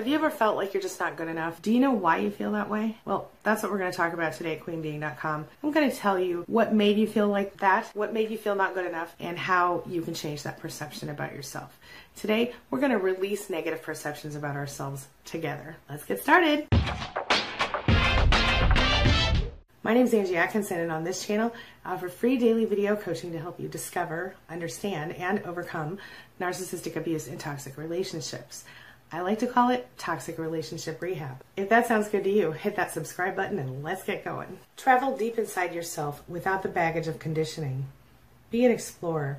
Have you ever felt like you're just not good enough? Do you know why you feel that way? Well, that's what we're going to talk about today at queenbeeing.com. I'm going to tell you what made you feel like that, what made you feel not good enough, and how you can change that perception about yourself. Today, we're going to release negative perceptions about ourselves together. Let's get started. My name is Angie Atkinson, and on this channel, I offer free daily video coaching to help you discover, understand, and overcome narcissistic abuse in toxic relationships. I like to call it toxic relationship rehab. If that sounds good to you, hit that subscribe button and let's get going. Travel deep inside yourself without the baggage of conditioning. Be an explorer.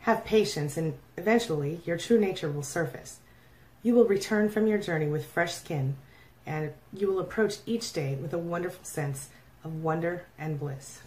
Have patience, and eventually your true nature will surface. You will return from your journey with fresh skin, and you will approach each day with a wonderful sense of wonder and bliss.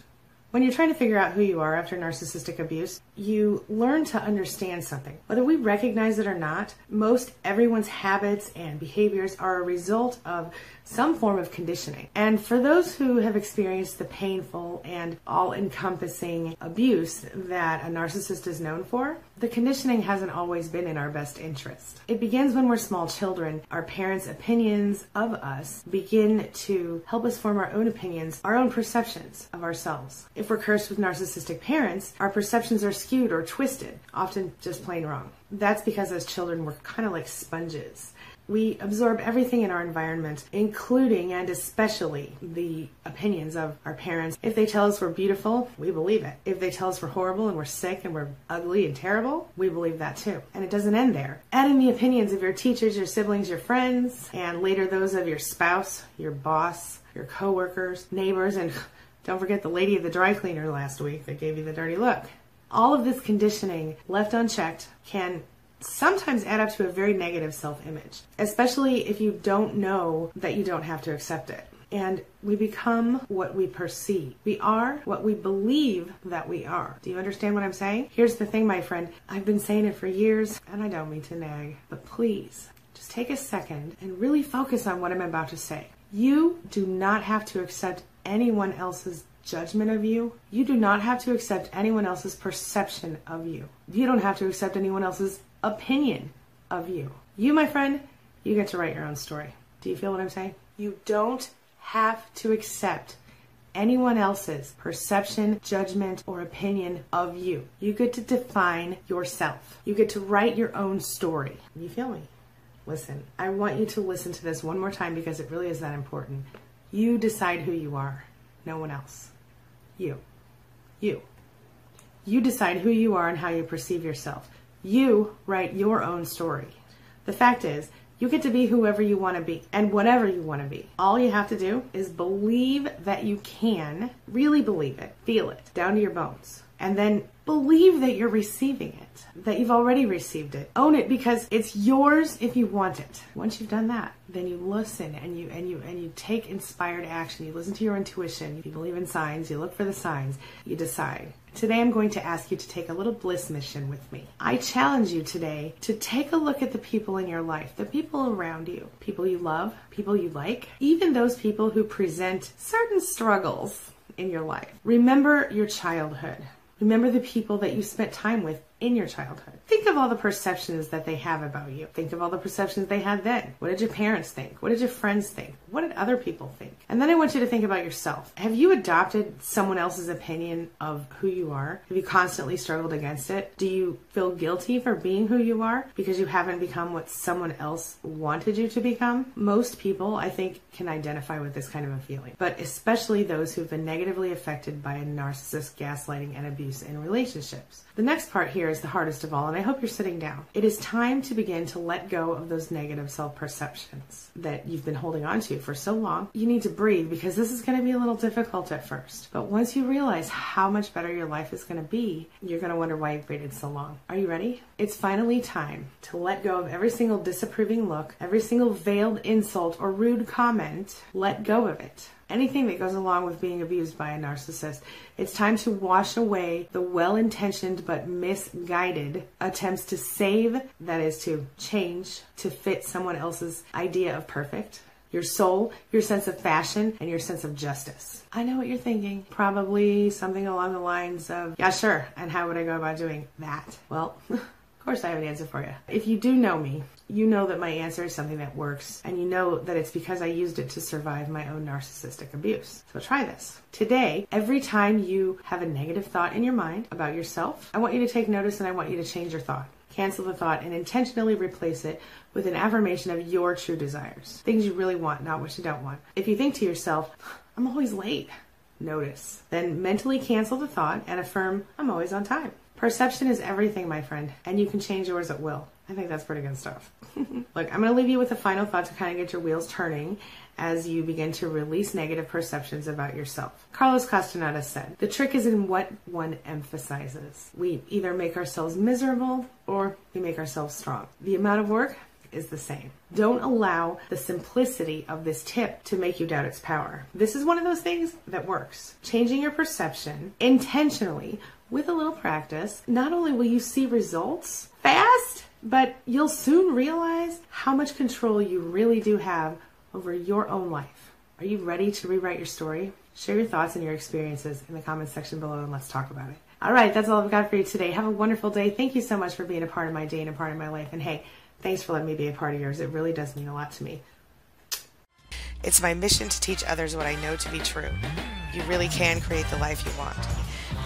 When you're trying to figure out who you are after narcissistic abuse, you learn to understand something. Whether we recognize it or not, most everyone's habits and behaviors are a result of some form of conditioning. And for those who have experienced the painful and all encompassing abuse that a narcissist is known for, the conditioning hasn't always been in our best interest. It begins when we're small children. Our parents' opinions of us begin to help us form our own opinions, our own perceptions of ourselves. If we're cursed with narcissistic parents, our perceptions are skewed or twisted, often just plain wrong. That's because as children, we're kind of like sponges. We absorb everything in our environment, including and especially the opinions of our parents. If they tell us we're beautiful, we believe it. If they tell us we're horrible and we're sick and we're ugly and terrible, we believe that too. And it doesn't end there. Add in the opinions of your teachers, your siblings, your friends, and later those of your spouse, your boss, your coworkers, neighbors, and don't forget the lady at the dry cleaner last week that gave you the dirty look. All of this conditioning left unchecked can sometimes add up to a very negative self image, especially if you don't know that you don't have to accept it. And we become what we perceive. We are what we believe that we are. Do you understand what I'm saying? Here's the thing, my friend. I've been saying it for years, and I don't mean to nag, but please just take a second and really focus on what I'm about to say. You do not have to accept anyone else's judgment of you. You do not have to accept anyone else's perception of you. You don't have to accept anyone else's opinion of you. You, my friend, you get to write your own story. Do you feel what I'm saying? You don't have to accept anyone else's perception, judgment, or opinion of you. You get to define yourself. You get to write your own story. You feel me? Listen, I want you to listen to this one more time because it really is that important. You decide who you are, no one else. You. You. You decide who you are and how you perceive yourself. You write your own story. The fact is, you get to be whoever you want to be and whatever you want to be. All you have to do is believe that you can, really believe it, feel it, down to your bones, and then believe that you're receiving it, that you've already received it. Own it because it's yours if you want it. Once you've done that, then you listen and you and you and you take inspired action. You listen to your intuition. You believe in signs. You look for the signs. You decide. Today I'm going to ask you to take a little bliss mission with me. I challenge you today to take a look at the people in your life, the people around you, people you love, people you like, even those people who present certain struggles in your life. Remember your childhood. Remember the people that you spent time with in your childhood. Think of all the perceptions that they have about you. Think of all the perceptions they had then. What did your parents think? What did your friends think? What did other people think? And then I want you to think about yourself. Have you adopted someone else's opinion of who you are? Have you constantly struggled against it? Do you feel guilty for being who you are because you haven't become what someone else wanted you to become? Most people, I think, can identify with this kind of a feeling, but especially those who've been negatively affected by a narcissist, gaslighting, and abuse in relationships. The next part here is the hardest of all, and I hope you're sitting down. It is time to begin to let go of those negative self perceptions that you've been holding on to for so long. You need to breathe because this is going to be a little difficult at first. But once you realize how much better your life is going to be, you're going to wonder why you've waited so long. Are you ready? It's finally time to let go of every single disapproving look, every single veiled insult or rude comment. Let go of it anything that goes along with being abused by a narcissist. It's time to wash away the well intentioned but misguided attempts to save, that is, to change, to fit someone else's idea of perfect. Your soul, your sense of fashion, and your sense of justice. I know what you're thinking. Probably something along the lines of, yeah, sure, and how would I go about doing that? Well, Of course, I have an answer for you. If you do know me, you know that my answer is something that works, and you know that it's because I used it to survive my own narcissistic abuse. So try this. Today, every time you have a negative thought in your mind about yourself, I want you to take notice and I want you to change your thought. Cancel the thought and intentionally replace it with an affirmation of your true desires. Things you really want, not what you don't want. If you think to yourself, I'm always late, notice. Then mentally cancel the thought and affirm, I'm always on time. Perception is everything, my friend, and you can change yours at will. I think that's pretty good stuff. Look, I'm going to leave you with a final thought to kind of get your wheels turning as you begin to release negative perceptions about yourself. Carlos Castaneda said, The trick is in what one emphasizes. We either make ourselves miserable or we make ourselves strong. The amount of work is the same. Don't allow the simplicity of this tip to make you doubt its power. This is one of those things that works. Changing your perception intentionally with a little practice, not only will you see results fast, but you'll soon realize how much control you really do have over your own life. Are you ready to rewrite your story? Share your thoughts and your experiences in the comments section below and let's talk about it. All right, that's all I've got for you today. Have a wonderful day. Thank you so much for being a part of my day and a part of my life. And hey, thanks for letting me be a part of yours. It really does mean a lot to me. It's my mission to teach others what I know to be true. You really can create the life you want.